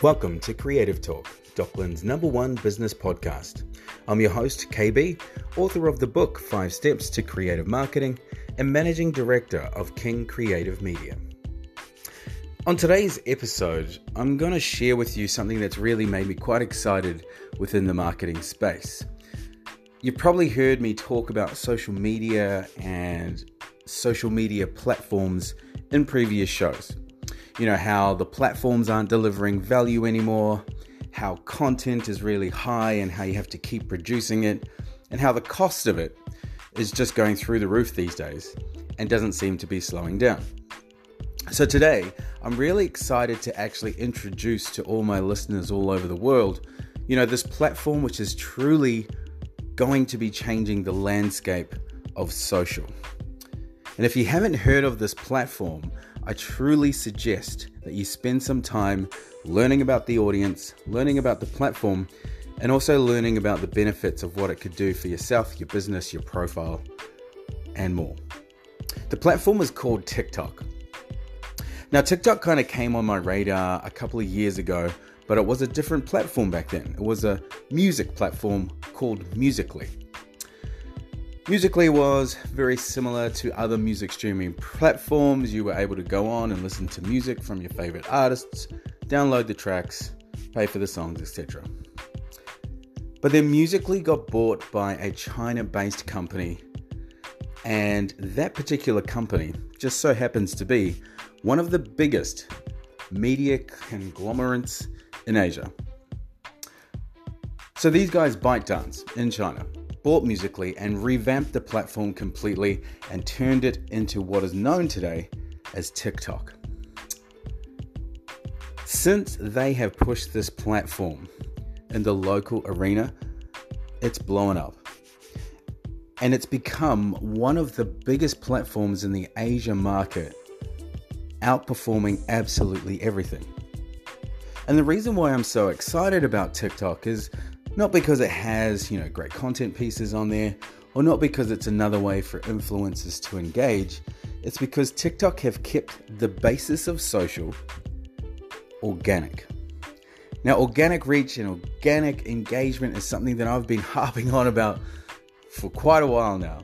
Welcome to Creative Talk, Dockland's number one business podcast. I'm your host, KB, author of the book Five Steps to Creative Marketing and managing director of King Creative Media. On today's episode, I'm going to share with you something that's really made me quite excited within the marketing space. You've probably heard me talk about social media and social media platforms in previous shows you know, how the platforms aren't delivering value anymore, how content is really high and how you have to keep producing it, and how the cost of it is just going through the roof these days and doesn't seem to be slowing down. So, today, I'm really excited to actually introduce to all my listeners all over the world, you know, this platform which is truly going to be changing the landscape of social. And if you haven't heard of this platform, I truly suggest that you spend some time learning about the audience, learning about the platform, and also learning about the benefits of what it could do for yourself, your business, your profile, and more. The platform is called TikTok. Now, TikTok kind of came on my radar a couple of years ago, but it was a different platform back then. It was a music platform called Musical.ly. Musical.ly was very similar to other music streaming platforms. You were able to go on and listen to music from your favorite artists, download the tracks, pay for the songs, etc. But then Musical.ly got bought by a China based company, and that particular company just so happens to be one of the biggest media conglomerates in Asia. So these guys ByteDance in China Musical.ly and revamped the platform completely and turned it into what is known today as TikTok. Since they have pushed this platform in the local arena, it's blown up. And it's become one of the biggest platforms in the Asia market, outperforming absolutely everything. And the reason why I'm so excited about TikTok is not because it has, you know, great content pieces on there, or not because it's another way for influencers to engage. It's because TikTok have kept the basis of social organic. Now, organic reach and organic engagement is something that I've been harping on about for quite a while now.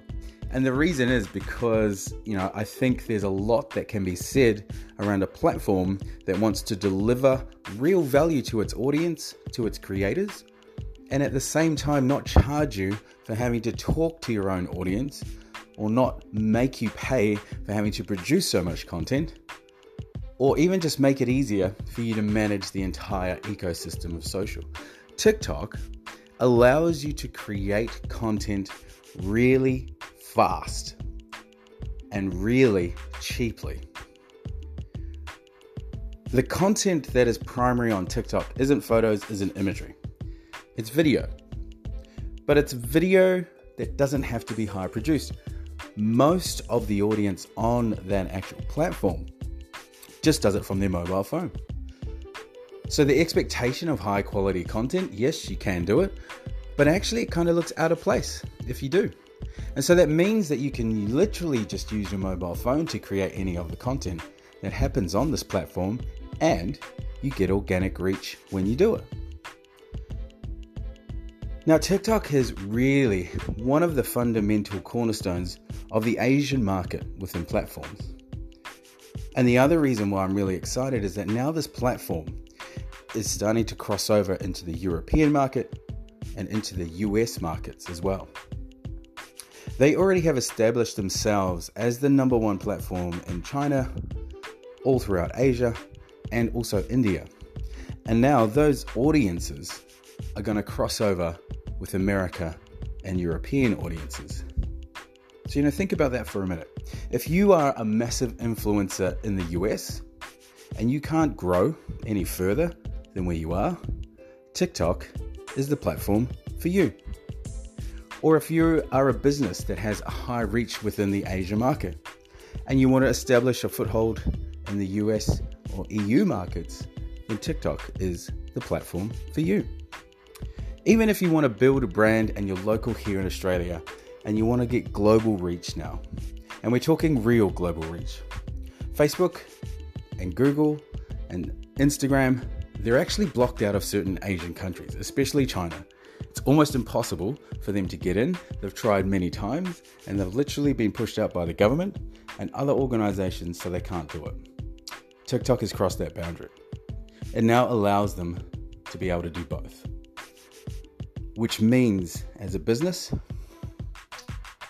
And the reason is because, you know, I think there's a lot that can be said around a platform that wants to deliver real value to its audience, to its creators, and at the same time not charge you for having to talk to your own audience or not make you pay for having to produce so much content or even just make it easier for you to manage the entire ecosystem of social. TikTok allows you to create content really fast and really cheaply. The content that is primary on TikTok isn't photos, isn't imagery. It's video. But it's video that doesn't have to be high produced. Most of the audience on that actual platform just does it from their mobile phone. So the expectation of high quality content, yes, you can do it, but actually it kind of looks out of place if you do. And so that means that you can literally just use your mobile phone to create any of the content that happens on this platform and you get organic reach when you do it. Now, TikTok is really one of the fundamental cornerstones of the Asian market within platforms. And the other reason why I'm really excited is that now this platform is starting to cross over into the European market and into the US markets as well. They already have established themselves as the number one platform in China, all throughout Asia, and also India. And now those audiences are going to cross over with America and European audiences. So, you know, think about that for a minute. If you are a massive influencer in the US and you can't grow any further than where you are, TikTok is the platform for you. Or if you are a business that has a high reach within the Asia market and you want to establish a foothold in the US or EU markets, then TikTok is the platform for you. Even if you want to build a brand and you're local here in Australia and you want to get global reach now, and we're talking real global reach, Facebook and Google and Instagram, they're actually blocked out of certain Asian countries, especially China. It's almost impossible for them to get in. They've tried many times and they've literally been pushed out by the government and other organizations so they can't do it. TikTok has crossed that boundary. It now allows them to be able to do both. Which means, as a business,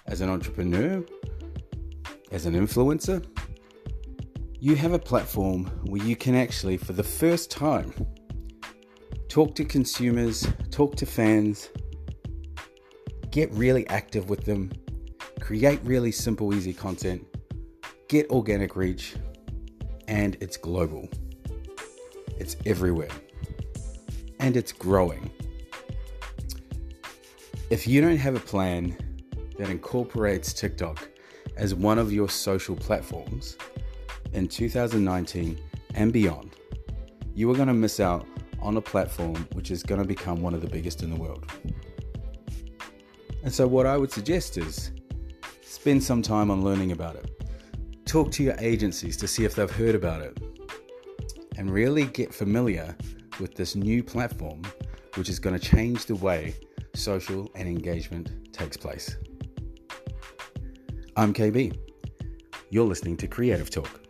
as an entrepreneur, as an influencer, you have a platform where you can actually, for the first time, talk to consumers, talk to fans, get really active with them, create really simple, easy content, get organic reach, and it's global. It's everywhere. And it's growing. If you don't have a plan that incorporates TikTok as one of your social platforms in 2019 and beyond, you are going to miss out on a platform which is going to become one of the biggest in the world. And so, what I would suggest is spend some time on learning about it. Talk to your agencies to see if they've heard about it. And really get familiar with this new platform, which is going to change the way social and engagement takes place. I'm KB. You're listening to Creative Talk.